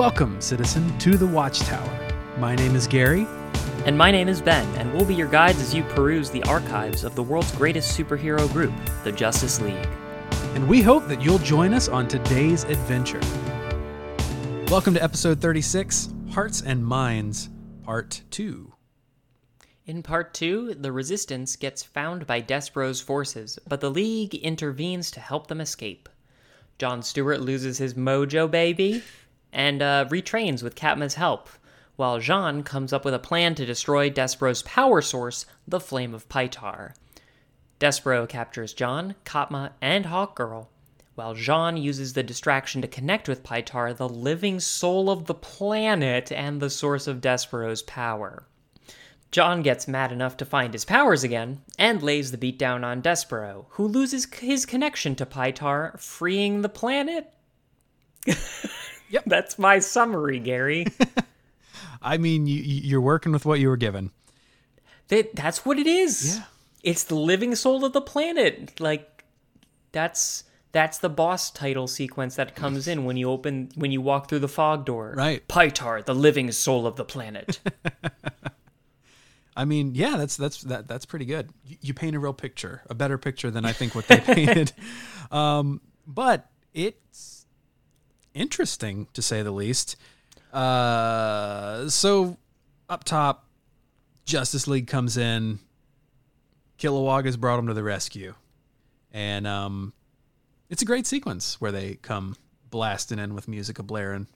Welcome, citizen, to the Watchtower. My name is Gary. And my name is Ben, and we'll be your guides as you peruse the archives of the world's greatest superhero group, the Justice League. And we hope that you'll join us on today's adventure. Welcome to episode 36 Hearts and Minds, Part 2. In part two, the Resistance gets found by Despero's forces, but the League intervenes to help them escape. John Stewart loses his mojo, baby, and uh, retrains with Katma's help, while J'onn comes up with a plan to destroy Despero's power source, the Flame of Pytar. Despero captures John, Katma, and Hawkgirl, while J'onn uses the distraction to connect with Pytar, the living soul of the planet and the source of Despero's power. John gets mad enough to find his powers again and lays the beat down on Despero, who loses his connection to Pytar, freeing the planet. Yep. That's my summary, Gary. I mean, you, you're working with what you were given. that, that's what it is. Yeah. It's the living soul of the planet. Like that's that's the boss title sequence that comes in when you open when you walk through the fog door. Right. Pytar, the living soul of the planet. I mean, yeah, that's that's that that's pretty good. You, you paint a real picture, a better picture than I think what they painted. Um, but it's interesting to say the least. Uh, so up top, Justice League comes in. Kilowog has brought him to the rescue, and um, it's a great sequence where they come blasting in with music a blaring.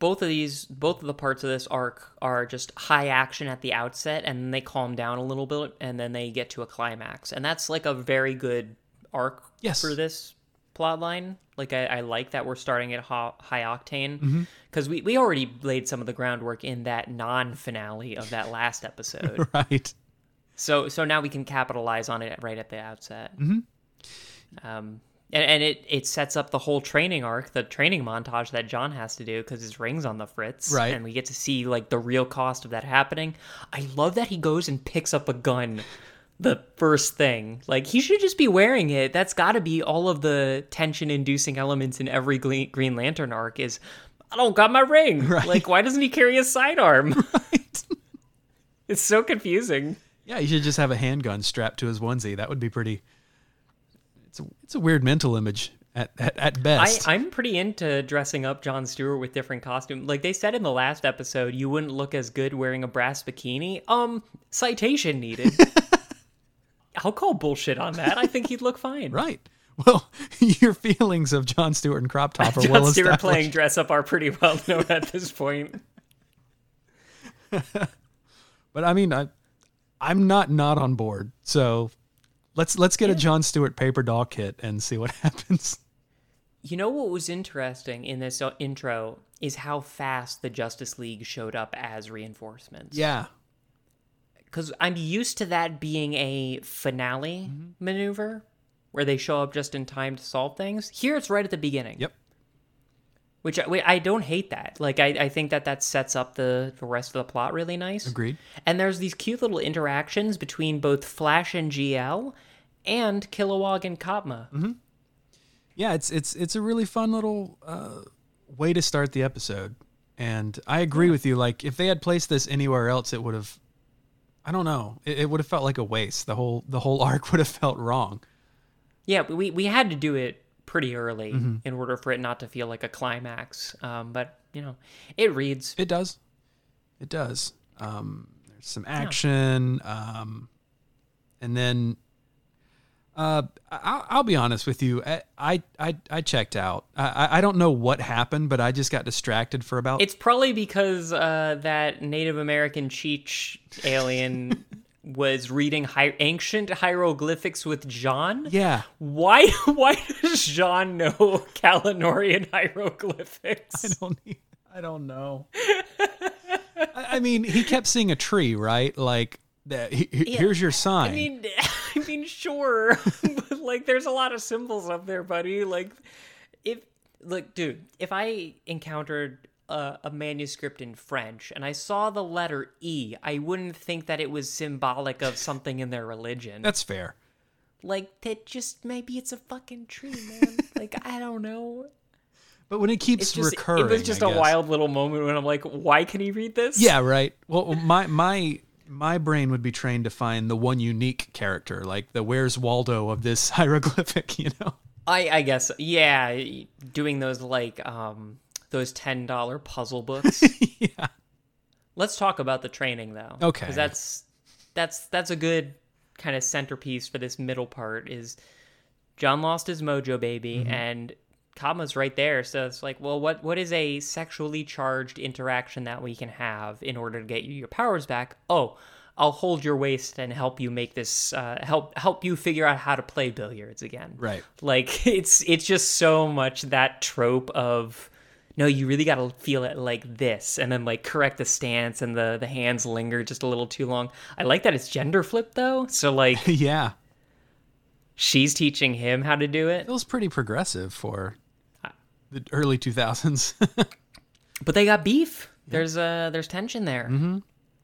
both of these both of the parts of this arc are just high action at the outset and then they calm down a little bit and then they get to a climax and that's like a very good arc Yes. for this plot line like i, I like that we're starting at ho- high octane Mm-hmm. because we, we already laid some of the groundwork in that non-finale of that last episode Right. so so now we can capitalize on it right at the outset mm-hmm. um and, and it, it sets up the whole training arc, the training montage that John has to do because his ring's on the fritz. Right. And we get to see like the real cost of that happening. I love that he goes and picks up a gun the first thing. Like he should just be wearing it. That's got to be all of the tension inducing elements in every Green Lantern arc is I don't got my ring. Like why doesn't he carry a sidearm? Right. it's so confusing. Yeah, you should just have a handgun strapped to his onesie. That would be pretty. It's a it's a weird mental image at at, at I, best. I'm pretty into dressing up John Stewart with different costumes. Like they said in the last episode, you wouldn't look as good wearing a brass bikini. Um, citation needed. I'll call bullshit on that. I think he'd look fine. right. Well, your feelings of John Stewart and crop top are John well Stewart playing dress up are pretty well known at this point. But I mean, I I'm not not on board. So let's let's get a John Stewart paper doll kit and see what happens. You know what was interesting in this uh, intro is how fast the Justice League showed up as reinforcements. Yeah. Because I'm used to that being a finale maneuver where they show up just in time to solve things. Here, it's right at the beginning. Yep. Which I, I don't hate that. Like I, I think that that sets up the the rest of the plot really nice. Agreed. And there's these cute little interactions between both Flash and GL, and Kilowog and Katma. Yeah, it's it's it's a really fun little uh, way to start the episode, and I agree with you. Like, if they had placed this anywhere else, it would have. I don't know. It, it would have felt like a waste. The whole the whole arc would have felt wrong. Yeah, we we had to do it pretty early Mm-hmm. in order for it not to feel like a climax. Um, but you know, it reads. It does. It does. Um, there's some action, um, and then uh, I, I'll be honest with you. I I I, checked out. I, I- don't know what happened, but I just got distracted for about. It's probably because uh, that Native American Cheech alien was reading hi- ancient hieroglyphics with John. yeah, Why? Why does John know Kalanorian hieroglyphics? I don't. I don't know. I, I mean, he kept seeing a tree, right? Like that. he- he- Here's your sign. I mean, I mean, sure, but like, there's a lot of symbols up there, buddy. Like, if look, dude, if I encountered a, a manuscript in French and I saw the letter E, I wouldn't think that it was symbolic of something in their religion. That's fair. like, that just maybe it's a fucking tree, man. like, I don't know. But when it keeps just recurring, it was just a a wild little moment when I'm like, why can he read this? Yeah, right. Well, my my my brain would be trained to find the one unique character, like the Where's Waldo of this hieroglyphic. You know. I I guess yeah, doing those like um those ten dollar puzzle books. yeah. Let's talk about the training though. Okay. Because that's that's that's a good kind of centerpiece for this middle part is John lost his mojo baby Mm-hmm. and Katma's right there. So it's like, well, what what is a sexually charged interaction that we can have in order to get you your powers back? Oh, I'll hold your waist and help you make this uh, help help you figure out how to play billiards again. Right. Like it's it's just so much that trope of no, you really got to feel it like this, and then like correct the stance, and the the hands linger just a little too long. I like that it's gender flipped though, so like yeah. she's teaching him how to do it, Feels pretty progressive for the early 2000s. but they got beef. There's uh there's tension there. Mm-hmm.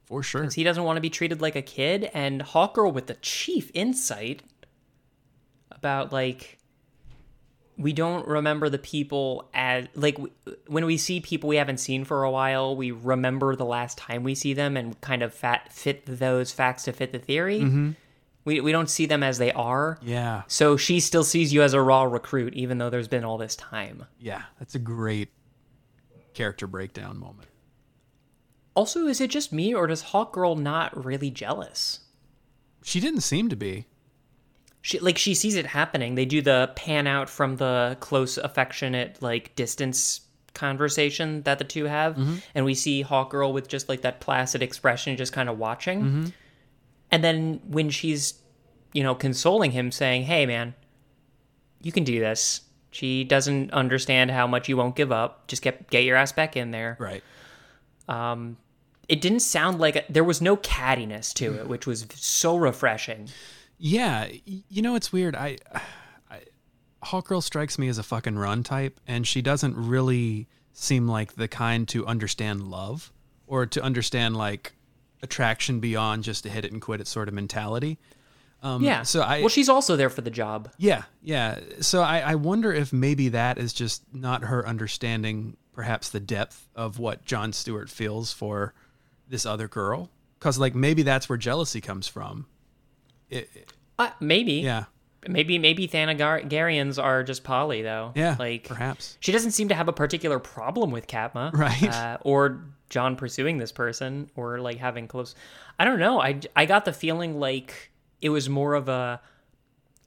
for sure. Because he doesn't want to be treated like a kid, and Hawkgirl with the chief insight about like we don't remember the people as like w- when we see people we haven't seen for a while, we remember the last time we see them and kind of fat, fit those facts to fit the theory. We we don't see them as they are. Yeah. So she still sees you as a raw recruit, even though there's been all this time. Yeah. That's a great character breakdown moment. Also, is it just me, or does Hawkgirl not really jealous? She didn't seem to be. she like she sees it happening they do the pan out from the close affectionate like distance conversation that the two have mm-hmm. and we see hawkgirl with just like that placid expression just kind of watching mm-hmm. And then when she's you know consoling him saying hey man you can do this. She doesn't understand how much you won't give up. Just get get your ass back in there. Right. Um, it didn't sound like there was no cattiness to it which was so refreshing. Yeah, you know it's weird. I, I Hawkgirl strikes me as a fucking run type, and she doesn't really seem like the kind to understand love or to understand like attraction beyond just a hit it and quit it sort of mentality. Um, yeah So I, well she's also there for the job yeah, yeah. So I, I wonder if maybe that is just not her understanding, perhaps the depth of what John Stewart feels for this other girl, because like maybe that's where jealousy comes from. It, Uh, maybe. yeah, Maybe maybe Thanagarians are just poly though. yeah, Like perhaps. she doesn't seem to have a particular problem with Katma, Right. Uh, or John pursuing this person, or like having close. I don't know. I I got the feeling like it was more of a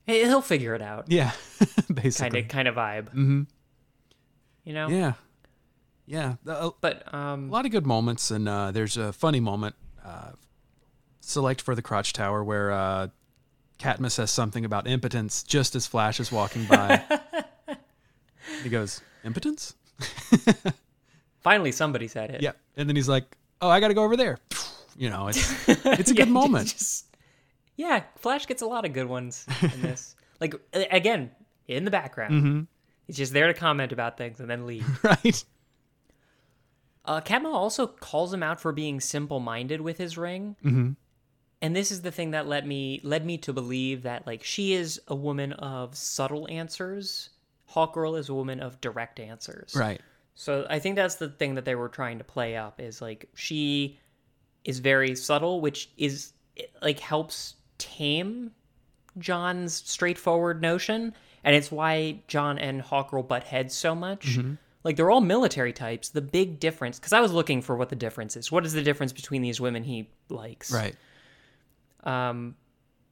hey, he'll figure it out Yeah, kind basically. of kind of vibe. Mm-hmm. You know. Yeah, yeah. A But um, a lot of good moments, and uh, there's a funny moment. Uh, select for the crotch tower where uh, Katma says something about impotence just as Flash is walking by. he goes, "Impotence." finally somebody said it. Yeah, and then he's like, "Oh, I got to go over there." You know, it's it's a Yeah, good moment. just- yeah, Flash gets a lot of good ones in this. like again, in the background. Mm-hmm. He's just there to comment about things and then leave. right? Uh, Katma also calls him out for being simple-minded with his ring, mm-hmm. and this is the thing that led me led me to believe that like she is a woman of subtle answers. Hawkgirl is a woman of direct answers. Right. So I think that's the thing that they were trying to play up is like she is very subtle, which is like helps tame John's straightforward notion, and it's why John and Hawkgirl butt heads so much. Like they're all military types. The big difference, because I was looking for what the difference is. What is the difference between these women he likes? Right. Um,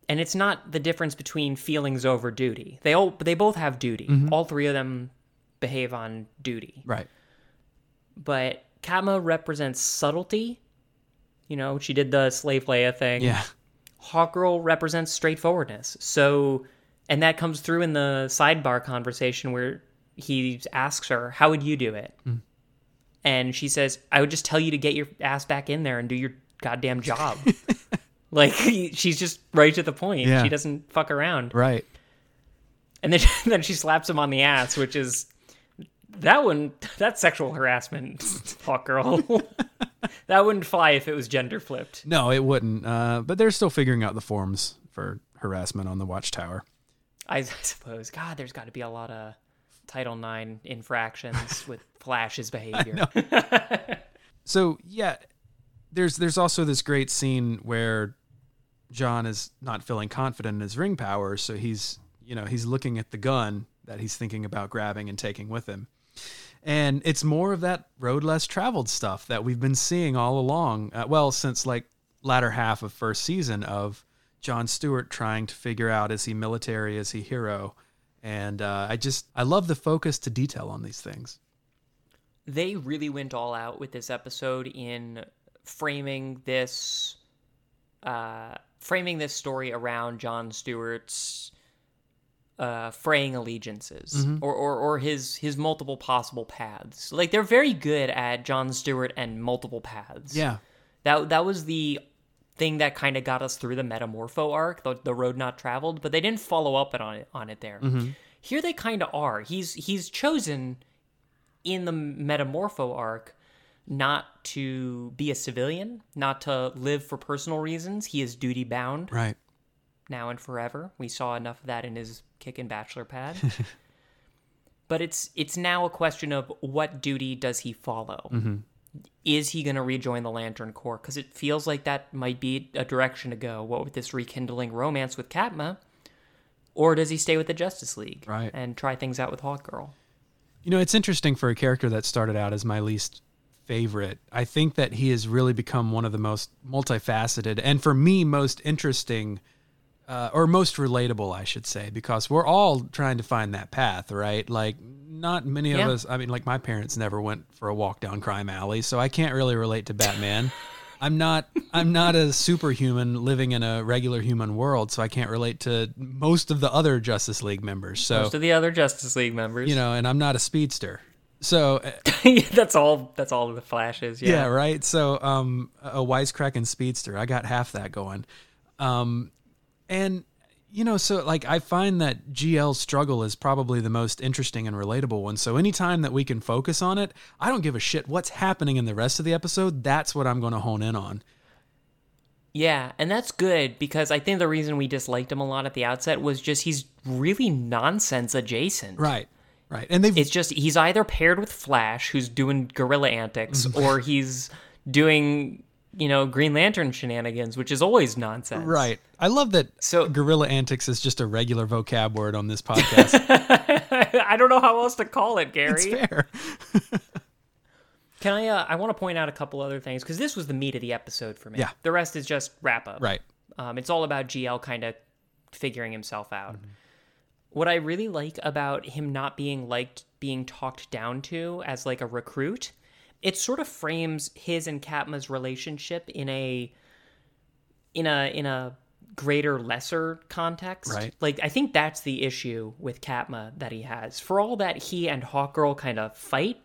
and it's not the difference between feelings over duty. They all they both have duty. All three of them behave on duty Right. But Katma represents subtlety. You know, she did the slave Leia thing. Yeah. Hawkgirl represents straightforwardness. So, and that comes through in the sidebar conversation where he asks her, "How would you do it?" Hmm. And she says, "I would just tell you to get your ass back in there and do your goddamn job." like she's just right to the point. Yeah. She doesn't fuck around. Right. And then then she slaps him on the ass, which is that one that's sexual harassment, hawk girl. that wouldn't fly if it was gender flipped. No, it wouldn't. Uh, but they're still figuring out the forms for harassment on the watchtower. I, I suppose. God, there's got to be a lot of Title IX infractions with Flash's behavior. So yeah, there's there's also this great scene where John is not feeling confident in his ring power, so he's you know he's looking at the gun that he's thinking about grabbing and taking with him, and it's more of that road less traveled stuff that we've been seeing all along. Uh, well, since like latter half of first season of John Stewart trying to figure out is he military, is he hero, and uh, I just I love the focus to detail on these things. they really went all out with this episode in framing this uh framing this story around John Stewart's uh fraying allegiances or, or or his his multiple possible paths. Like they're very good at John Stewart and multiple paths. Yeah, That that was the thing that kind of got us through the Metamorpho arc, the, the road not traveled, but they didn't follow up on it on it there. Here they kind of are. He's he's chosen in the Metamorpho arc not to be a civilian, not to live for personal reasons. He is duty bound right. Now and forever. We saw enough of that in his kick and bachelor pad. but it's it's now a question of what duty does he follow? Mm-hmm. Is he going to rejoin the Lantern Corps? Because it feels like that might be a direction to go. What with this rekindling romance with Katma, or does he stay with the Justice League Right. and try things out with Hawkgirl? You know, it's interesting for a character that started out as my least favorite. I think that he has really become one of the most multifaceted and for me most interesting uh, or most relatable, I should say, because we're all trying to find that path, right? Like, not many of Yeah. us. I mean, like my parents never went for a walk down crime alley, so I can't really relate to Batman. I'm not. I'm not a superhuman living in a regular human world, so I can't relate to most of the other Justice League members. So Most of the other Justice League members, you know, and I'm not a speedster. So uh, that's all. That's all the flashes. yeah, Yeah. right. So um, a wisecracking speedster, I got half that going. Um, and you know, so like I find that GL struggle is probably the most interesting and relatable one. So anytime that we can focus on it, I don't give a shit what's happening in the rest of the episode. That's what I'm going to hone in on. Yeah, and that's good because I think the reason we disliked him a lot at the outset was just he's really nonsense adjacent. Right. Right. And they've It's just he's either paired with Flash, who's doing gorilla antics, or he's doing, you know, Green Lantern shenanigans, which is always nonsense. right. I love that So- gorilla antics is just a regular vocab word on this podcast. I don't know how else to call it, Gary. it's fair. Can I? Uh, I want to point out a couple other things because this was the meat of the episode for me. Yeah. The rest is just wrap up. Right. Um, it's all about GL kind of figuring himself out. Mm-hmm. What I really like about him not being liked, being talked down to as like a recruit, it sort of frames his and Katma's relationship in a in a in a greater lesser context. Right. Like I think that's the issue with Katma that he has. For all that he and Hawkgirl kind of fight,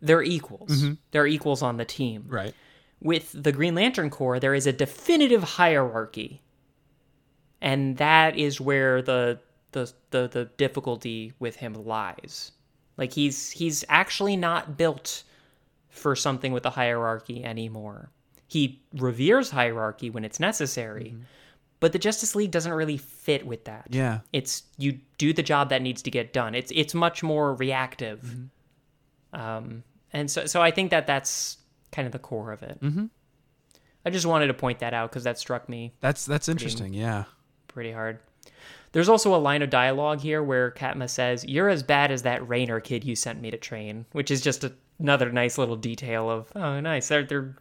they're equals. They're equals on the team Mm-hmm. Right. with the Green Lantern Corps, there is a definitive hierarchy, and that is where the the the, the difficulty with him lies. Like he's he's actually not built for something with a hierarchy anymore. He reveres hierarchy when it's necessary, but the Justice League doesn't really fit with that. Yeah. It's you do the job that needs to get done. It's it's much more reactive, um, and so so I think that that's kind of the core of it. Mm-hmm. I just wanted to point that out because that struck me That's that's interesting. Yeah. pretty hard. There's also a line of dialogue here where Katma says, "You're as bad as that Rayner kid you sent me to train," which is just a, another nice little detail of oh, nice. They're they're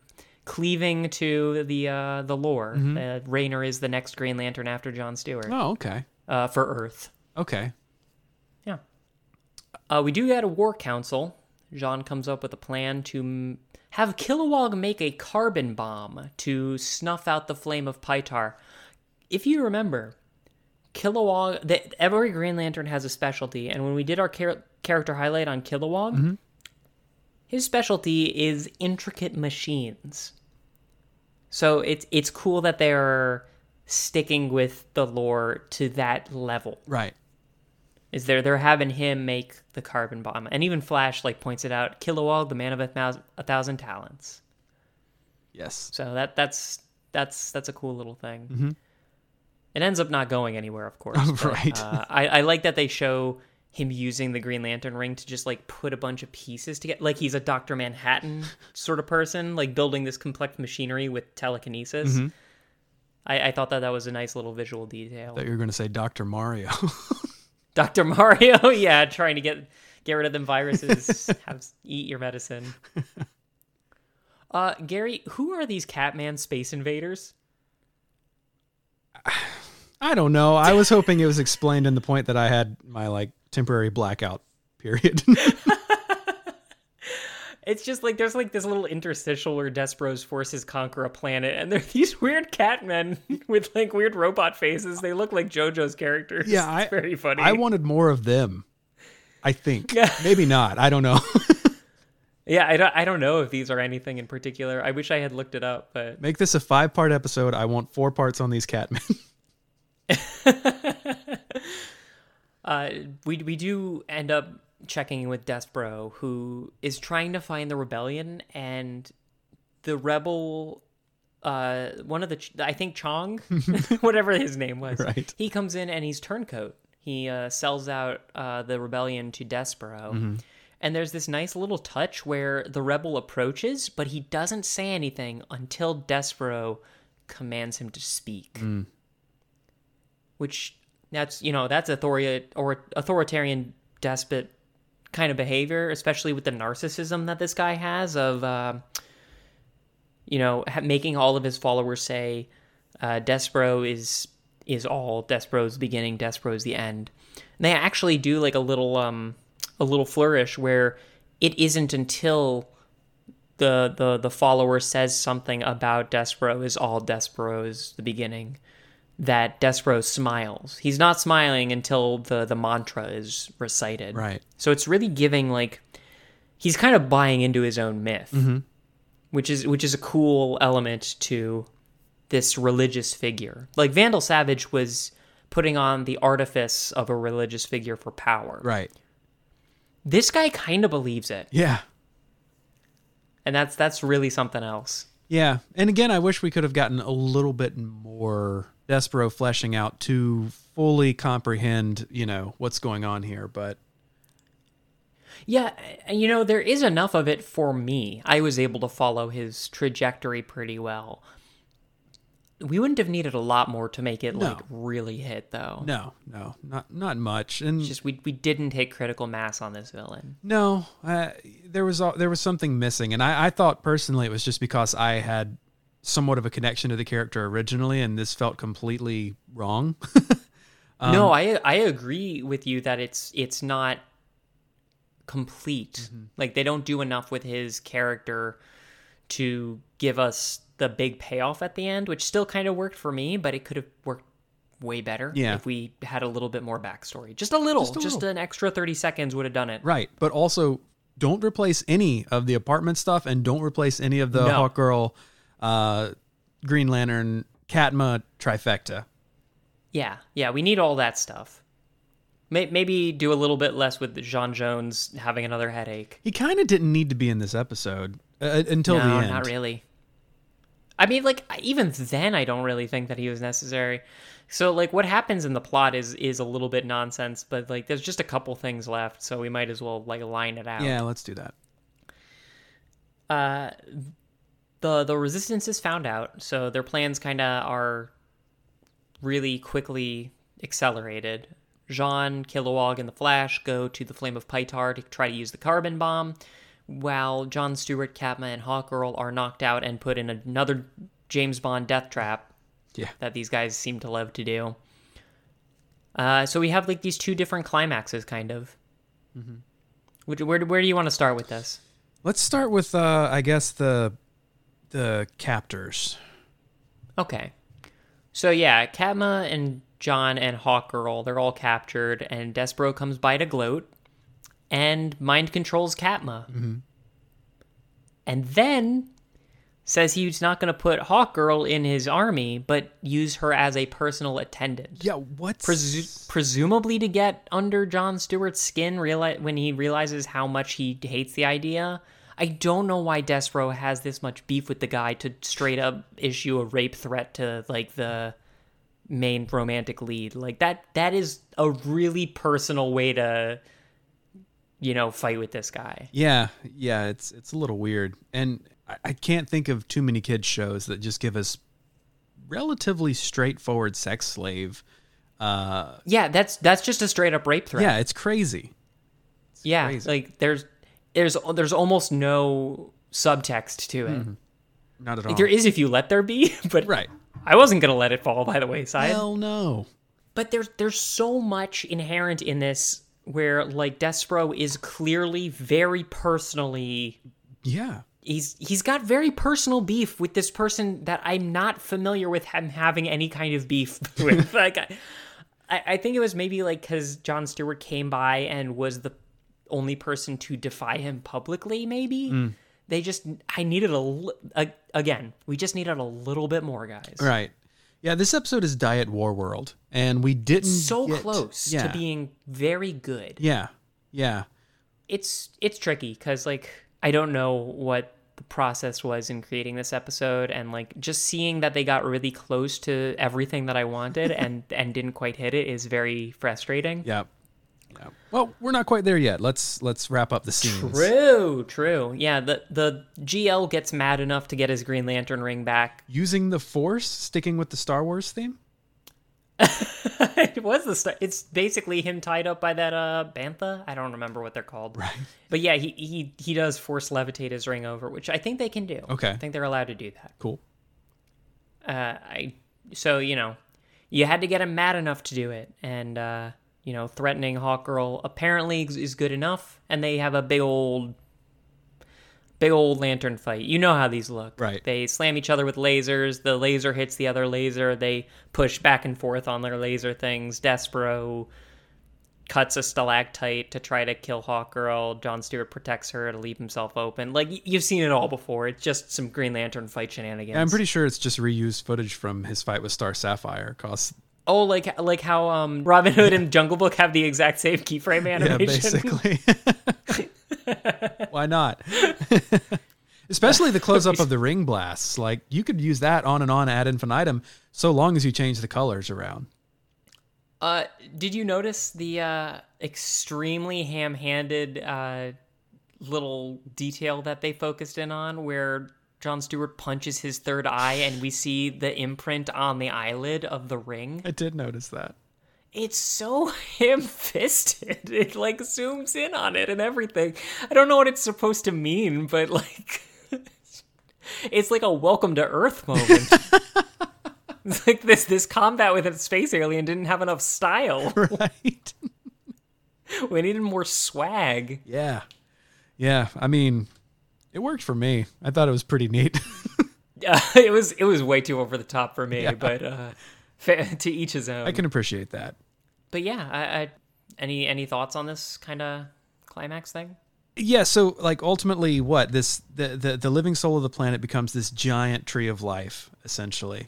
cleaving to the uh, the lore. Uh, Rayner is the next Green Lantern after John Stewart Oh, okay. uh, for Earth. Okay. Yeah. Uh, we do get a war council. J'onn comes up with a plan to m- have Kilowog make a carbon bomb to snuff out the flame of Pytar. If you remember, Kilowog, the, every Green Lantern has a specialty, and when we did our char- character highlight on Kilowog, mm-hmm. his specialty is intricate machines. So it's it's cool that they're sticking with the lore to that level Right. is there they're having him make the carbon bomb and even flash like points it out kilowog the man of a thousand, a thousand talents Yes. so that that's that's that's a cool little thing mm-hmm. It ends up not going anywhere of course but, Right. uh, I, I like that they show him using the Green Lantern ring to just like put a bunch of pieces together. Like he's a Dr. Manhattan sort of person, like building this complex machinery with telekinesis. I, I thought that that was a nice little visual detail. That you're going to say Dr. Mario. Dr. Mario, yeah, trying to get get rid of them viruses, have eat your medicine. Uh, Gary, who are these Catman space invaders? I don't know. I was hoping it was explained in the point that I had my like temporary blackout period. It's just like there's like this little interstitial where Despero's forces conquer a planet, and they're these weird catmen with like weird robot faces. They look like JoJo's characters. Yeah, I- very funny. I wanted more of them. I think. Yeah. Maybe not. I don't know. yeah, I don't, I don't know if these are anything in particular. I wish I had looked it up, but Make this a five part episode. I want four parts on these catmen. uh, we we do end up checking in with Despero, who is trying to find the rebellion, and the rebel, uh, one of the Ch- I think Chong, whatever his name was, Right. He comes in and he's turncoat. He uh, sells out uh, the rebellion to Despero. And there's this nice little touch where the rebel approaches, but he doesn't say anything until Despero commands him to speak. Which that's you know that's authori- or authoritarian despot kind of behavior, especially with the narcissism that this guy has of uh, you know making all of his followers say uh, Despero is is all, Despero's the beginning, Despero's the end. And they actually do like a little um a little flourish where it isn't until the the the follower says something about Despero is all Despero is the beginning that Despero smiles. He's not smiling until the the mantra is recited. Right. So it's really giving like he's kind of buying into his own myth, mm-hmm. which is which is a cool element to this religious figure. Like Vandal Savage was putting on the artifice of a religious figure for power. right. This guy kind of believes it, Yeah. and that's that's really something else. Yeah. And again, I wish we could have gotten a little bit more Despero fleshing out to fully comprehend, you know, what's going on here. But Yeah, you know, there is enough of it for me. I was able to follow his trajectory pretty well. We wouldn't have needed a lot more to make it like really hit though. no, no, not not much. And Just we we didn't hit critical mass on this villain. No, uh, there was there was something missing, and I, I thought personally it was just because I had somewhat of a connection to the character originally, and this felt completely wrong. no, I I agree with you that it's it's not complete. Like they don't do enough with his character to give us the big payoff at the end, which still kind of worked for me, but it could have worked way better Yeah. if we had a little bit more backstory. Just a little, Just just, little. an extra 30 seconds would have done it. right, but also don't replace any of the apartment stuff, and don't replace any of the No. Hawk Girl, uh, Green Lantern, Katma trifecta. Yeah, yeah, we need all that stuff. Maybe do a little bit less with John Jones having another headache. He kind of didn't need to be in this episode uh, until the end. not really. I mean, like even then, I don't really think that he was necessary. So, like, what happens in the plot is is a little bit nonsense, but like, there's just a couple things left, so we might as well like line it out. Yeah, let's do that. Uh, the the resistance is found out, so their plans kind of are really quickly accelerated. J'onn, Kilowog, and the Flash go to the Flame of Pytar to try to use the carbon bomb, while John Stewart, Katma, and Hawkgirl are knocked out and put in another James Bond death trap Yeah. that these guys seem to love to do. Uh, so we have like these two different climaxes, kind of. Which, where, where do you want to start with this? Let's start with, uh, I guess the the captors. Okay. So yeah, Katma and John and Hawkgirl, they're all captured, and Despero comes by to gloat and mind controls Katma. Mm-hmm. And then says he's not going to put Hawkgirl in his army, but use her as a personal attendant. Yeah, what? Presu- presumably to get under John Stewart's skin reali- when he realizes how much he hates the idea. I don't know why Despero has this much beef with the guy to straight up issue a rape threat to like the main romantic lead. Like that that is a really personal way to you know, fight with this guy. Yeah, yeah, it's it's a little weird, and I, I can't think of too many kids shows that just give us relatively straightforward sex slave. Uh, Yeah, that's that's just a straight up rape threat. yeah, it's crazy. yeah, crazy. like there's there's there's almost no subtext to it. Not at all. There is if you let there be, but right. I wasn't gonna let it fall by the wayside. Hell no. but there's there's so much inherent in this where like Despero is clearly very personally Yeah. he's he's got very personal beef with this person that I'm not familiar with him having any kind of beef with. like I, I think it was maybe like because John Stewart came by and was the only person to defy him publicly. Maybe mm. they just I needed a, a again. We just needed a little bit more, guys. Right. Yeah, this episode is Diet War World, and we didn't So get- close yeah. to being very good. Yeah. Yeah. it's it's tricky because like I don't know what the process was in creating this episode and like just seeing that they got really close to everything that I wanted and and didn't quite hit it is very frustrating. Yeah. Yeah. Well, we're not quite there yet. Let's let's wrap up the scenes. True, true. Yeah, the the GL gets mad enough to get his Green Lantern ring back. Using the Force, sticking with the Star Wars theme. it was the it's basically him tied up by that uh bantha. I don't remember what they're called. Right. But yeah, he he he does force levitate his ring over, which I think they can do. Okay. I think they're allowed to do that. Cool. uh, I so you know you had to get him mad enough to do it, and uh, you know threatening Hawkgirl apparently is- good enough, and they have a big old big old lantern fight. You know how these look. Right. They slam each other with lasers. The laser hits the other laser. They push back and forth on their laser things. Despero cuts a stalactite to try to kill Hawkgirl. John Stewart protects her to leave himself open. Like you've seen it all before. It's just some Green Lantern fight shenanigans. Yeah, I'm pretty sure it's just reused footage from his fight with Star Sapphire. Cause Oh, like like how um Robin Hood and Jungle Book have the exact same keyframe animation. yeah, basically. Why not? Especially the close up of the ring blasts. Like you could use that on and on ad infinitum, so long as you change the colors around. Uh, did you notice the uh, extremely ham-handed uh, little detail that they focused in on, where John Stewart punches his third eye, and we see the imprint on the eyelid of the ring? I did notice that. It's so ham-fisted. It like zooms in on it and everything. I don't know what it's supposed to mean, but like, it's like a welcome to Earth moment. It's like this this combat with a space alien didn't have enough style. Right. We needed more swag. Yeah. Yeah. I mean, it worked for me. I thought it was pretty neat. Uh, it was it was way too over the top for me, yeah. but uh, to each his own. I can appreciate that. But yeah, I, I any any thoughts on this kind of climax thing? Yeah, so like ultimately what this the, the the living soul of the planet becomes this giant tree of life essentially.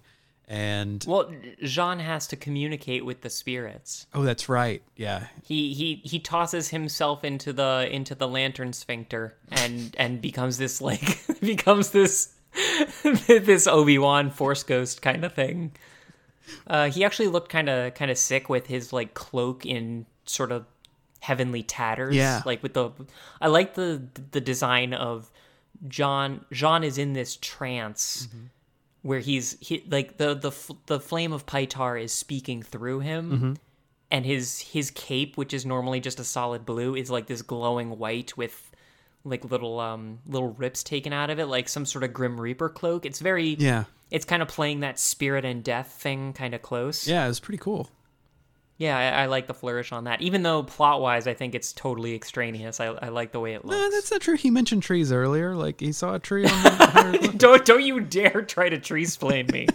And Well, J'onn has to communicate with the spirits. oh, that's right. Yeah. He he he tosses himself into the into the lantern sphincter and and becomes this like becomes this this Obi Wan Force Ghost kind of thing. Uh, he actually looked kind of kind of sick with his like cloak in sort of heavenly tatters. Yeah. like with the I like the the design of John. J'onn is in this trance where he's he like the the the flame of Pytar is speaking through him, and his his cape, which is normally just a solid blue, is like this glowing white with like little um little rips taken out of it, like some sort of Grim Reaper cloak. It's very Yeah. It's kind of playing that spirit and death thing kind of close. Yeah, it was pretty cool. Yeah, I, I like the flourish on that. Even though plot wise, I think it's totally extraneous. I, I like the way it looks. No, that's not true. He mentioned trees earlier. Like he saw a tree on the don't don't you dare try to tree splain me.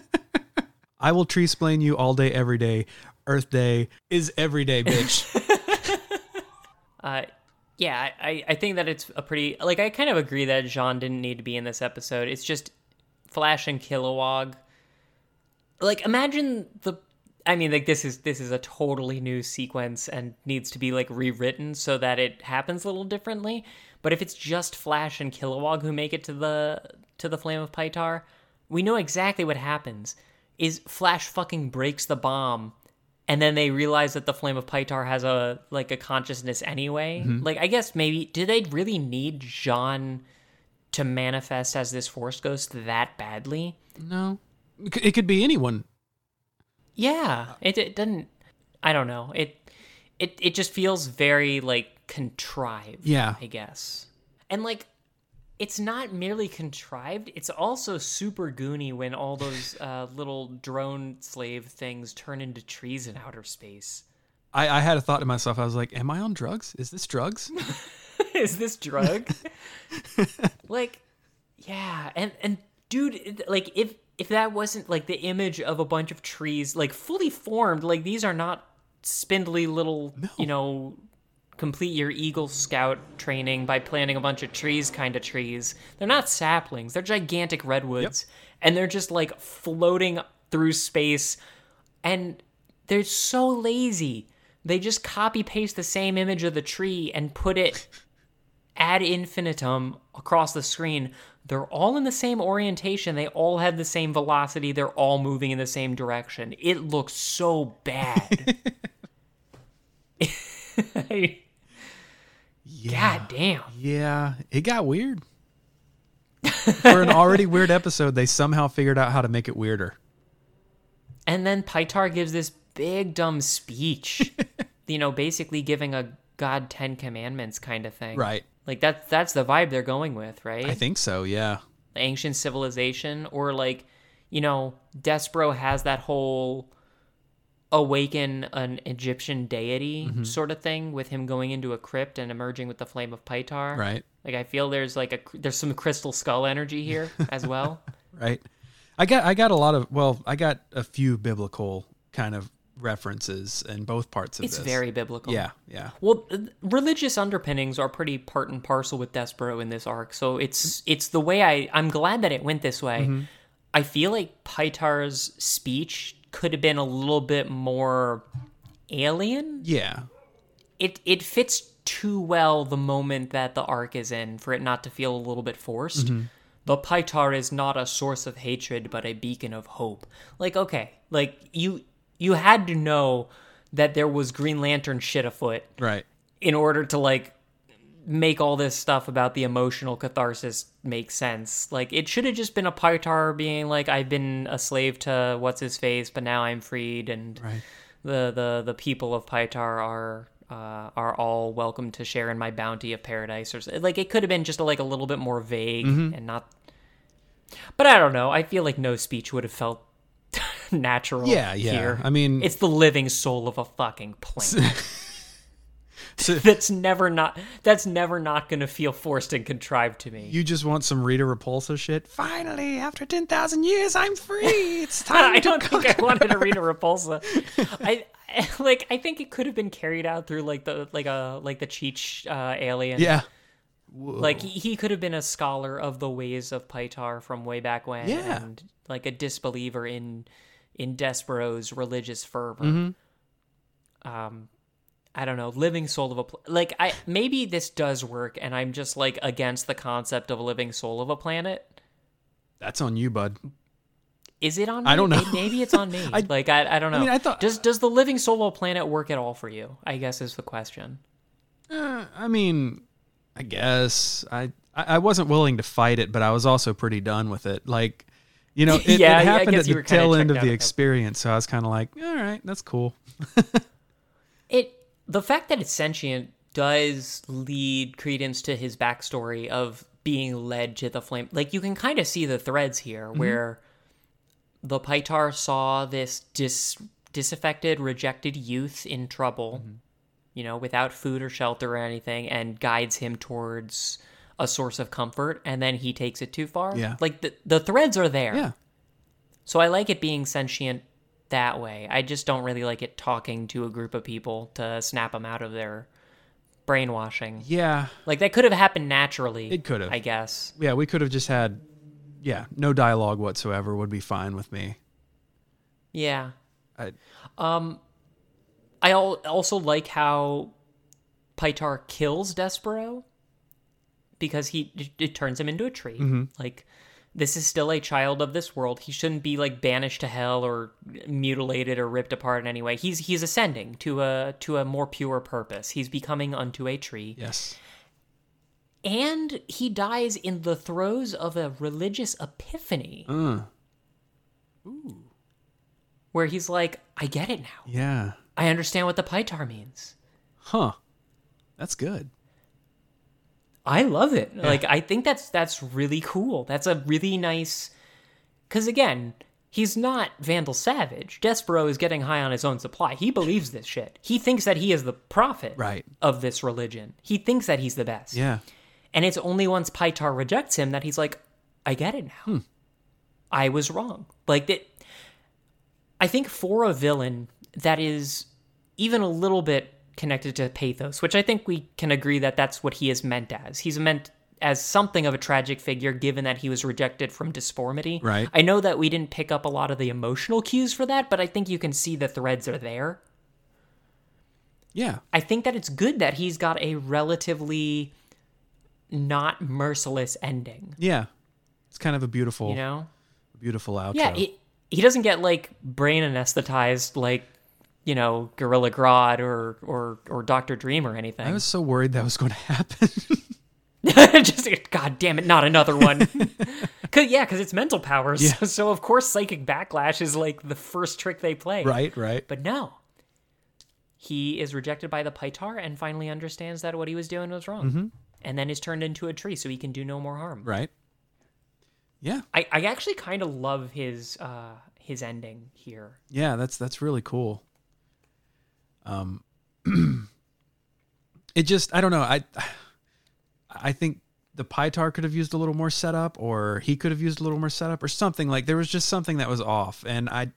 I will tree splain you all day, every day. Earth Day is every day, bitch. Uh, yeah, I, I think that it's a pretty like I kind of agree that J'onn didn't need to be in this episode. It's just Flash and Kilowog. Like imagine the I mean like this is this is a totally new sequence and needs to be like rewritten so that it happens a little differently. But if it's just Flash and Kilowog who make it to the to the Flame of Pytar, we know exactly what happens. is Flash fucking breaks the bomb and then they realize that the flame of Pytar has a like a consciousness anyway. Mm-hmm. Like I guess maybe do they really need J'onn to manifest as this force ghost that badly? No, it could be anyone. Yeah, it, it doesn't. I don't know. It it it just feels very like contrived. Yeah. I guess. And like, it's not merely contrived. It's also super goony when all those uh, little drone slave things turn into trees in outer space. I, I had a thought to myself. I was like, "Am I on drugs? Is this drugs?" Is this drug? like, yeah, and and dude, like if if that wasn't like the image of a bunch of trees, like fully formed, like these are not spindly little, you know, complete your Eagle Scout training by planting a bunch of trees kind of trees. They're not saplings. They're gigantic redwoods, and they're just like floating through space, and they're so lazy. They just copy paste the same image of the tree and put it ad infinitum across the screen. They're all in the same orientation. They all have the same velocity. They're all moving in the same direction. It looks so bad. God damn. Yeah, it got weird. For an already weird episode, they somehow figured out how to make it weirder. And then Pytar gives this big dumb speech, you know, basically giving a God Ten Commandments kind of thing. Right. Like that's that's the vibe they're going with, right? I think so. Yeah. ancient civilization or like you know despero has that whole awaken an egyptian deity Mm-hmm. sort of thing with him going into a crypt and emerging with the flame of pytar Right. like i feel there's like a there's some crystal skull energy here as well Right. I got I got a lot of well, I got a few biblical kind of references in both parts of it's this. very biblical Yeah. Yeah. well religious underpinnings are pretty part and parcel with despero in this arc so it's it's the way i i'm glad that it went this way Mm-hmm. i feel like pytar's speech could have been a little bit more alien Yeah. it it fits too well the moment that the arc is in for it not to feel a little bit forced. The Pytar is not a source of hatred but a beacon of hope. Like okay, like you you had to know that there was Green Lantern shit afoot Right. in order to like make all this stuff about the emotional catharsis make sense. Like it should have just been a Pytar being like I've been a slave to what's his face but now I'm freed and Right. the the the people of Pytar are uh, are all welcome to share in my bounty of paradise or like it could have been just like a little bit more vague Mm-hmm. and not but I don't know I feel like no speech would have felt natural Yeah, yeah. here I mean- it's the living soul of a fucking plane So that's never not that's never not gonna feel forced and contrived to me you just want some Rita Repulsa shit? Finally, after 10,000 years, I'm free. It's time I to don't think I wanted to Rita Repulsa. I, I like. I think it could have been carried out through like the like a like the Cheech uh, alien. Yeah. Like he, he could have been a scholar of the ways of Pytar from way back when, Yeah. and like a disbeliever in in Despero's religious fervor. Mm-hmm. Um, I don't know, living soul of a pl- like I maybe this does work, and I'm just like against the concept of a living soul of a planet. That's on you, bud. Is it on me? I don't know. Maybe it's on me. I- like I, I don't know. mean, I thought- does does the living soul of a planet work at all for you? I guess is the question. Uh, I mean, I guess I I I wasn't willing to fight it, but I was also pretty done with it. Like, you know, it, Yeah, it happened guess at the tail end of the experience, so I was kind of like, all right, that's cool. It the fact that it's sentient does lead credence to his backstory of being led to the flame. Like you can kind of see the threads here Mm-hmm. where the Pytar saw this dis disaffected, rejected youth in trouble, Mm-hmm. you know, without food or shelter or anything, and guides him towards a source of comfort, and then he takes it too far. Yeah. Like the the threads are there. Yeah. So I like it being sentient that way. I just don't really like it talking to a group of people to snap them out of their brainwashing. Yeah. Like that could have happened naturally. It could have. I guess. Yeah, we could have just had yeah, no dialogue whatsoever would be fine with me. Yeah. I, um I al- also like how Pytar kills Despero because he it, it turns him into a tree. Mm-hmm. Like this is still a child of this world. He shouldn't be like banished to hell or mutilated or ripped apart in any way. He's he's ascending to a to a more pure purpose. He's becoming unto a tree. Yes. And he dies in the throes of a religious epiphany Uh, Ooh. where he's like, I get it now. yeah. I understand what the Pytar means. Huh. That's good. I love it. Like I think that's that's really cool. That's a really nice cuz again, he's not Vandal Savage. Despero is getting high on his own supply. He believes this shit. He thinks that he is the prophet Right. of this religion. He thinks that he's the best. Yeah. And it's only once Pytar rejects him that he's like, I get it now. Hmm. I was wrong. Like that I think for a villain that is even a little bit connected to pathos, which I think we can agree that that's what he is meant as. He's meant as something of a tragic figure given that he was rejected from disformity. Right. I know that we didn't pick up a lot of the emotional cues for that, but I think you can see the threads are there. Yeah. I think that it's good that he's got a relatively not merciless ending. Yeah. It's kind of a beautiful, You know? beautiful outro. Yeah, he, he doesn't get like brain anesthetized like, you know, Gorilla Grodd or or or Doctor Dream or anything. I was so worried that was going to happen. Just god damn it, not another one. Cause, yeah, because it's mental powers. Yeah. So of course psychic backlash is like the first trick they play. right, right. But no. He is rejected by the Pytar and finally understands that what he was doing was wrong. Mm-hmm. And then is turned into a tree so he can do no more harm. Right. Yeah. I, I actually kind of love his uh his ending here. Yeah, that's that's really cool. Um it just I don't know. I I think the Pytar could have used a little more setup or he could have used a little more setup or something like there was just something that was off and I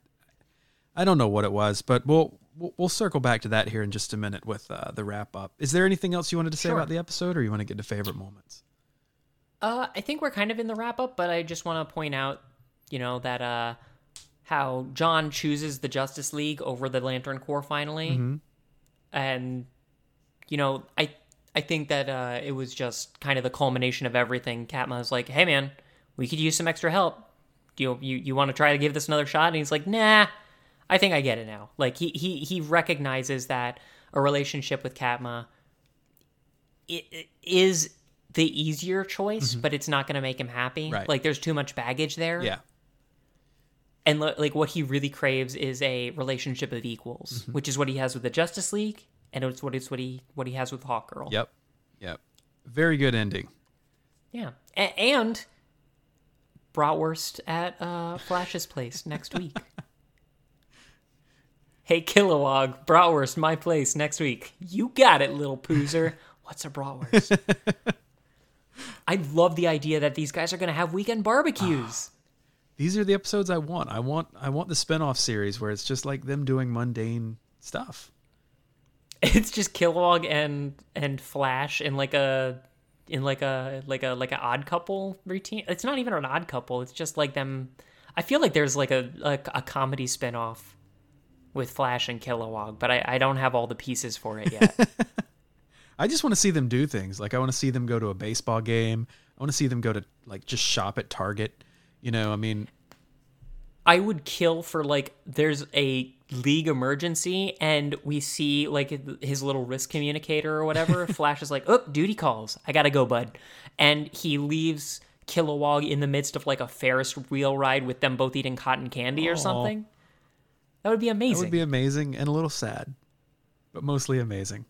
I don't know what it was, but we'll we'll, circle back to that here in just a minute with uh, the wrap up. Is there anything else you wanted to say Sure. about the episode or you want to get to favorite moments? Uh, I think we're kind of in the wrap up, but I just want to point out, you know, that uh, how John chooses the Justice League over the Lantern Corps finally, and you know, I I think that uh, it was just kind of the culmination of everything. Katma was like, "Hey, man, we could use some extra help. Do you you, you want to try to give this another shot?" And he's like, "Nah, I think I get it now." Like he he he recognizes that a relationship with Katma it, it is the easier choice, but it's not going to make him happy. Right. Like there's too much baggage there. Yeah. And li- like what he really craves is a relationship of equals, Mm-hmm. which is what he has with the Justice League, and it's what it's what he what he has with Hawkgirl. Yep. Yep. Very good ending. Yeah, A- and bratwurst at uh, Flash's place next week. hey, Kilowog, bratwurst, my place next week. You got it, little poozer. What's a bratwurst? I love the idea that these guys are going to have weekend barbecues. These are the episodes I want. I want I want the spin-off series where it's just like them doing mundane stuff. it's just Kilowog and and Flash in like a in like a like a like an odd couple routine. It's not even an odd couple. It's just like them. I feel like there's like a like a comedy spin-off with Flash and Kilowog, but I, I don't have all the pieces for it yet. I just want to see them do things. Like I want to see them go to a baseball game. I want to see them go to like just shop at Target. You know, I mean, I would kill for like there's a league emergency and we see like his little risk communicator or whatever. Flash is like, "Oh, duty calls. I gotta go, bud," and he leaves Kilowog in the midst of like a Ferris wheel ride with them both eating cotton candy or Aw. something. That would be amazing. that would be amazing and a little sad, but mostly amazing.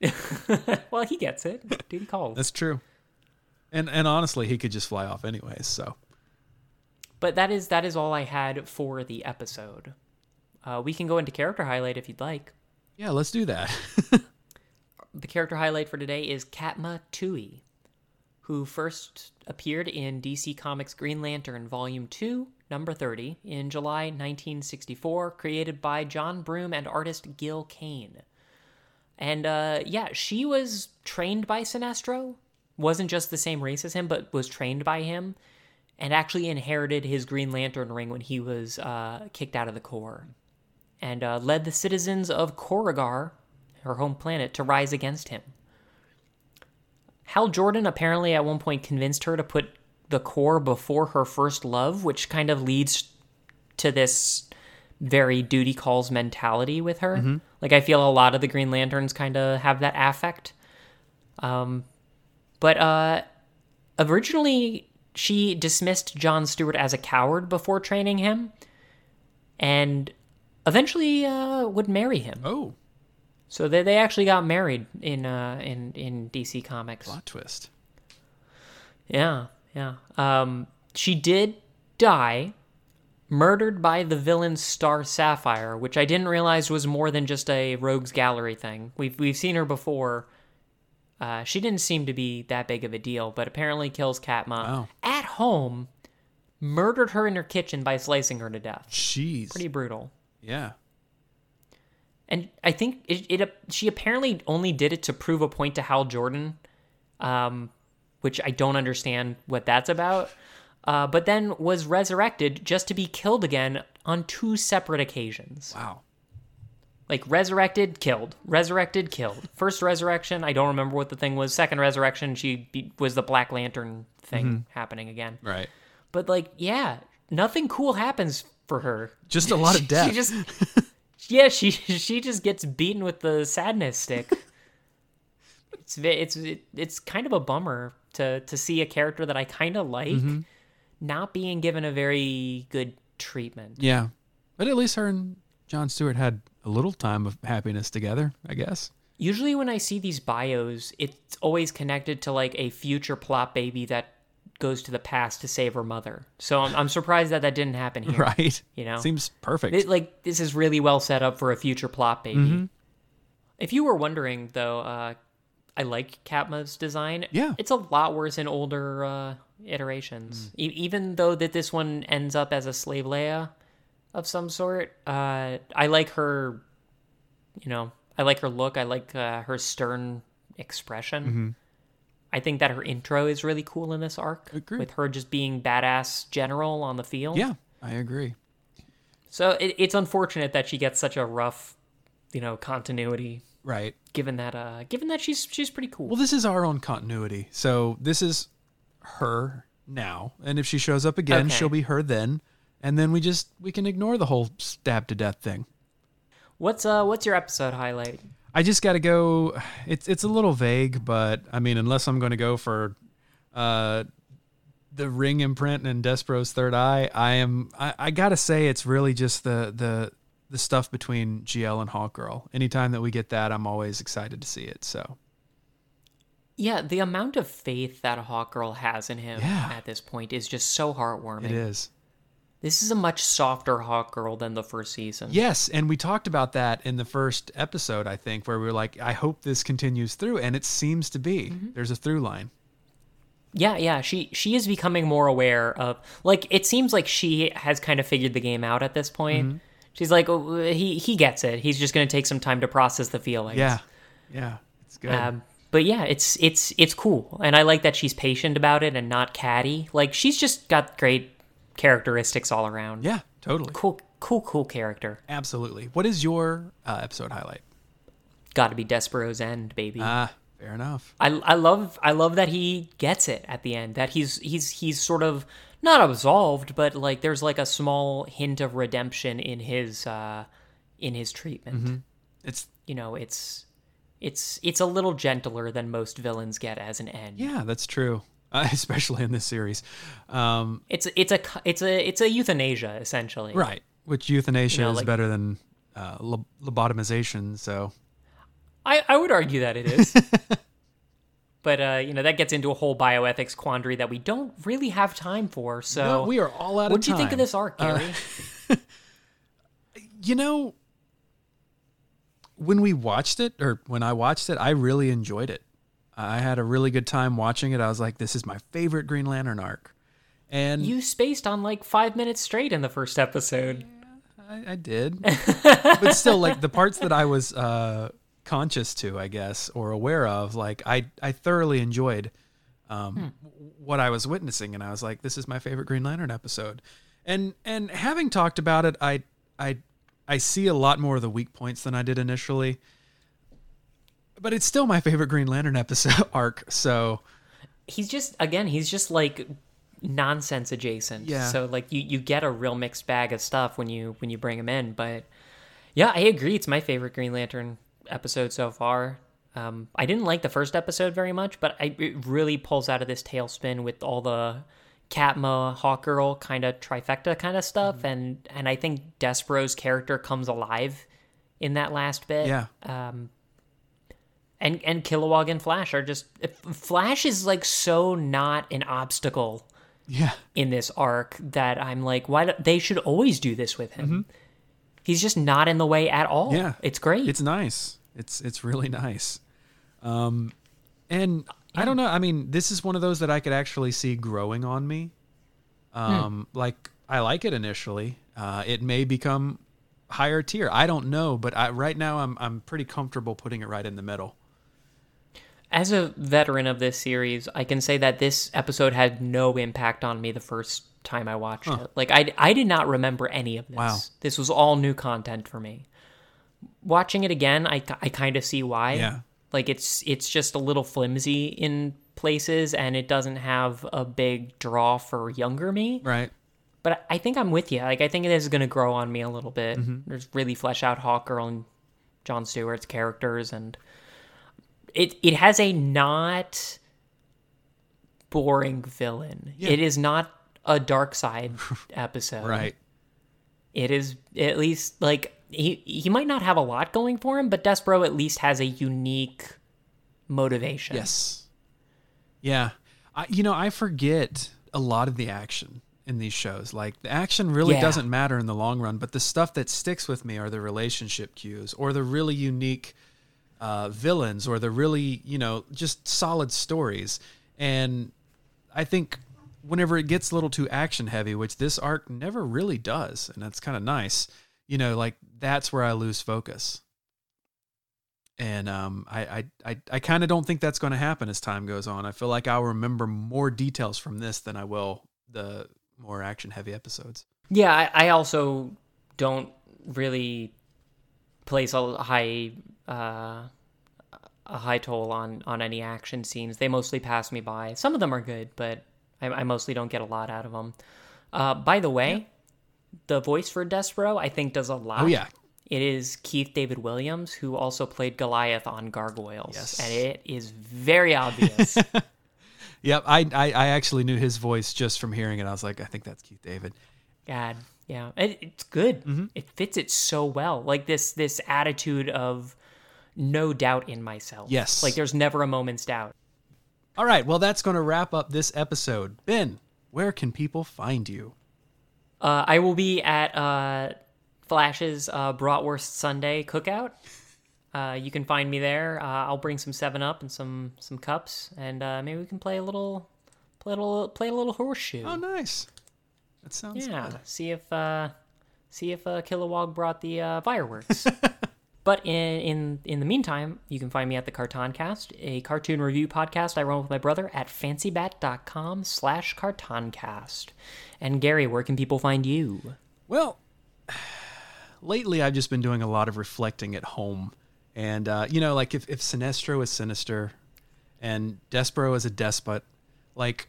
well, he gets it. Duty calls. That's true. And and honestly, he could just fly off anyways. So But that is that is all I had for the episode. Uh, we can go into character highlight if you'd like. yeah, let's do that. The character highlight for today is Katma Tui, who first appeared in DC Comics Green Lantern Volume 2, number 30, in July 1964, created by John Broome and artist Gil Kane. And uh, yeah, she was trained by Sinestro, wasn't just the same race as him, but was trained by him, and actually inherited his Green Lantern ring when he was uh, kicked out of the Corps, and uh, led the citizens of Korugar, her home planet, to rise against him. Hal Jordan apparently at one point convinced her to put the Corps before her first love, which kind of leads to this very duty calls mentality with her. Like I feel a lot of the Green Lanterns kind of have that affect. Um, but uh, originally she dismissed John Stewart as a coward before training him, and eventually uh, would marry him. Oh, So they they actually got married in uh, in in DC Comics. plot twist. Yeah, yeah. Um, she did die, murdered by the villain Star Sapphire, which I didn't realize was more than just a rogues gallery thing. We've we've seen her before. Uh, she didn't seem to be that big of a deal, but apparently kills Katma Wow. at home. Murdered her in her kitchen by slicing her to death. Jeez. Pretty brutal. yeah. and I think it, it she apparently only did it to prove a point to Hal Jordan, um, which I don't understand what that's about. Uh, but then was resurrected just to be killed again on two separate occasions. Wow. Like resurrected, killed, resurrected, killed. First resurrection, I don't remember what the thing was. Second resurrection, she be, was the Black Lantern thing happening again. Right. But like, yeah, nothing cool happens for her. Just a lot of death. She just yeah, she she just gets beaten with the sadness stick. it's it's it's kind of a bummer to to see a character that I kind of like Mm-hmm. not being given a very good treatment. Yeah. But at least her and John Stewart had a little time of happiness together, I guess. Usually when I see these bios, it's always connected to like a future plot baby that goes to the past to save her mother. So I'm, I'm surprised that that didn't happen here. Right. You know? Seems perfect. It, like this is really well set up for a future plot baby. Mm-hmm. If you were wondering though, uh, I like Katma's design. Yeah. it's a lot worse in older uh, iterations. E- even though that this one ends up as a slave Leia of some sort, uh, I like her. You know, I like her look. I like uh, her stern expression. Mm-hmm. I think that her intro is really cool in this arc, Agreed. with her just being badass general on the field. yeah, I agree. So it, it's unfortunate that she gets such a rough, you know, continuity. Right. Given that, uh, given that she's she's pretty cool. Well, this is our own continuity. So this is her now, and if she shows up again, Okay. she'll be her then, and then we just we can ignore the whole stab to death thing. What's uh what's your episode highlight? I just got to go. It's it's a little vague, but I mean, unless I'm going to go for uh, the ring imprint and Despero's third eye, I am. I, I got to say, it's really just the the the stuff between GL and Hawkgirl. Anytime that we get that, I'm always excited to see it. So Yeah, the amount of faith that Hawkgirl has in him Yeah. at this point is just so heartwarming. it is. This is a much softer Hawkgirl than the first season. Yes, and we talked about that in the first episode, I think, where we were like, I hope this continues through, and it seems to be. There's a through line. Yeah, yeah. She she is becoming more aware of like it seems like she has kind of figured the game out at this point. Mm-hmm. She's like, oh, he he gets it. He's just gonna take some time to process the feelings. Yeah, yeah, it's good. Um, but yeah, it's it's it's cool, and I like that she's patient about it and not catty. Like she's just got great characteristics all around. yeah, totally, Cool, cool, cool character. absolutely. What is your uh, episode highlight? Got to be Despero's end, baby. Ah, fair enough. I I love I love that he gets it at the end. That he's he's he's sort of not absolved, but like there's like a small hint of redemption in his uh in his treatment. It's You know, it's it's it's a little gentler than most villains get as an end. yeah, that's true. Uh, especially in this series, um, It's it's a it's a it's a euthanasia essentially. right? Which euthanasia You know, is better than uh, lo- lobotomization. So I, I would argue that it is. but uh, you know, that gets into a whole bioethics quandary that we don't really have time for. So No, we are all out of time. What do you think of this arc, Uh, Gary? you know, when we watched it, or when I watched it, I really enjoyed it. I had a really good time watching it. I was like, this is my favorite Green Lantern arc. And you spaced on like five minutes straight in the first episode. I, I did. but still, like the parts that I was uh, conscious to, I guess, or aware of, like I, I thoroughly enjoyed um, what I was witnessing, and I was like, this is my favorite Green Lantern episode. And and having talked about it, I I I see a lot more of the weak points than I did initially. But it's still my favorite Green Lantern episode arc. So He's just again, he's just like nonsense adjacent. Yeah. So like you you get a real mixed bag of stuff when you when you bring him in. But yeah, I agree. It's my favorite Green Lantern episode so far. Um, I didn't like the first episode very much, but I, it really pulls out of this tailspin with all the Katma, Hawkgirl kind of trifecta kind of stuff, Mm-hmm. and and I think Despero's character comes alive in that last bit. Yeah. Um, and and Kilowog and Flash are just Flash is like so not an obstacle Yeah. in this arc that I'm like, why do, they should always do this with him. He's just not in the way at all. Mm-hmm. Yeah. it's great. It's nice. It's it's really nice. Um and I don't know, I mean, this is one of those that I could actually see growing on me. Um like I like it initially. Uh it may become higher tier. I don't know, but I right now I'm I'm pretty comfortable putting it right in the middle. As a veteran of this series, I can say that this episode had no impact on me the first time I watched it. Like I, I did not remember any of this. Wow. This was all new content for me. Watching it again, I, I kind of see why. Yeah. Like it's it's just a little flimsy in places and it doesn't have a big draw for younger me. Right. But I think I'm with you. Like I think this is going to grow on me a little bit. Mm-hmm. There's really flesh out Hawkgirl and John Stewart's characters, and it it has a not boring villain. It is not a Darkseid episode. Right. It is at least like he he might not have a lot going for him, but Despero at least has a unique motivation. Yes. Yeah. I you know, I forget a lot of the action in these shows. Like the action really Yeah. doesn't matter in the long run, but the stuff that sticks with me are the relationship cues or the really unique uh, villains or the really, you know, just solid stories. And I think whenever it gets a little too action heavy, which this arc never really does, and that's kind of nice, you know, like that's where I lose focus. And um, I I, I, I kind of don't think that's going to happen as time goes on. I feel like I'll remember more details from this than I will the more action heavy episodes. Yeah, I, I also don't really place a high uh, a high toll on on any action scenes. They mostly pass me by. Some of them are good, but I, I mostly don't get a lot out of them. Uh, by the way, the voice for Despero I think does a lot. Oh yeah, It is Keith David Williams who also played Goliath on Gargoyles, Yes. and it is very obvious. yep. I, I I actually knew his voice just from hearing it. I was like, I think that's Keith David. God, yeah, it, it's good. Mm-hmm. It fits it so well. Like this this attitude of no doubt in myself. Yes. like there's never a moment's doubt. All right, well that's going to wrap up this episode. Ben, where can people find you? Uh, I will be at uh, Flash's uh, Bratwurst Sunday cookout. Uh, you can find me there. Uh, I'll bring some Seven Up and some some cups, and uh, maybe we can play a little, play a little, play a little horseshoe. Oh, nice. That sounds Yeah, good. see if uh, see if uh, Kilowog brought the uh, fireworks. but in in in the meantime, you can find me at the Cartoncast, a cartoon review podcast I run with my brother at fancybat.com slash cartoncast. And Gary, where can people find you? Well, lately I've just been doing a lot of reflecting at home. And, uh, you know, like if, if Sinestro is sinister and Despero is a despot, like,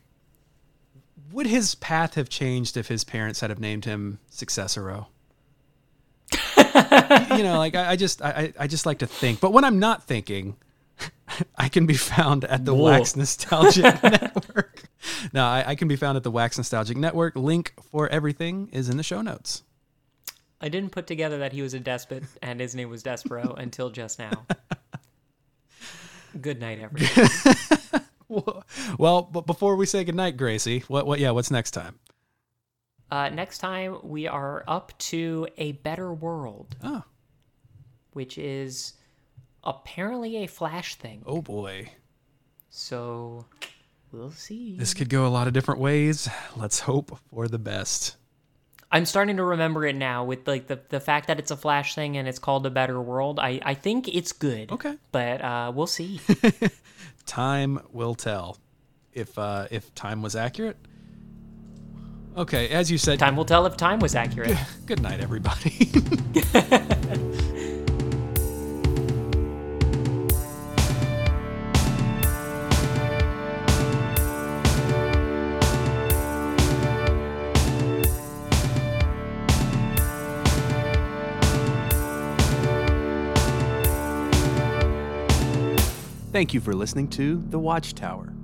would his path have changed if his parents had have named him Successoro? You know, like I, I just I, I just like to think. But when I'm not thinking, I can be found at the Whoa. Wax Nostalgic Network. No, I, I can be found at the Wax Nostalgic Network. Link for everything is in the show notes. I didn't put together that he was a despot and his name was Despero until just now. Good night, everyone. Well, but before we say goodnight, Gracie, what what yeah, what's next time? Uh, next time, we are up to A Better World, Oh, which is apparently a Flash thing. oh boy. So we'll see. This could go a lot of different ways. Let's hope for the best. I'm starting to remember it now with like the, the fact that it's a Flash thing and it's called A Better World. I, I think it's good. Okay. But uh, we'll see. Time will tell if uh if time was accurate. Okay, as you said, time will tell if time was accurate. Good, good night, everybody. Thank you for listening to The Watchtower.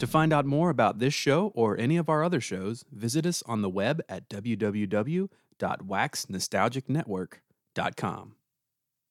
To find out more about this show or any of our other shows, visit us on the web at www.waxnostalgicnetwork.com.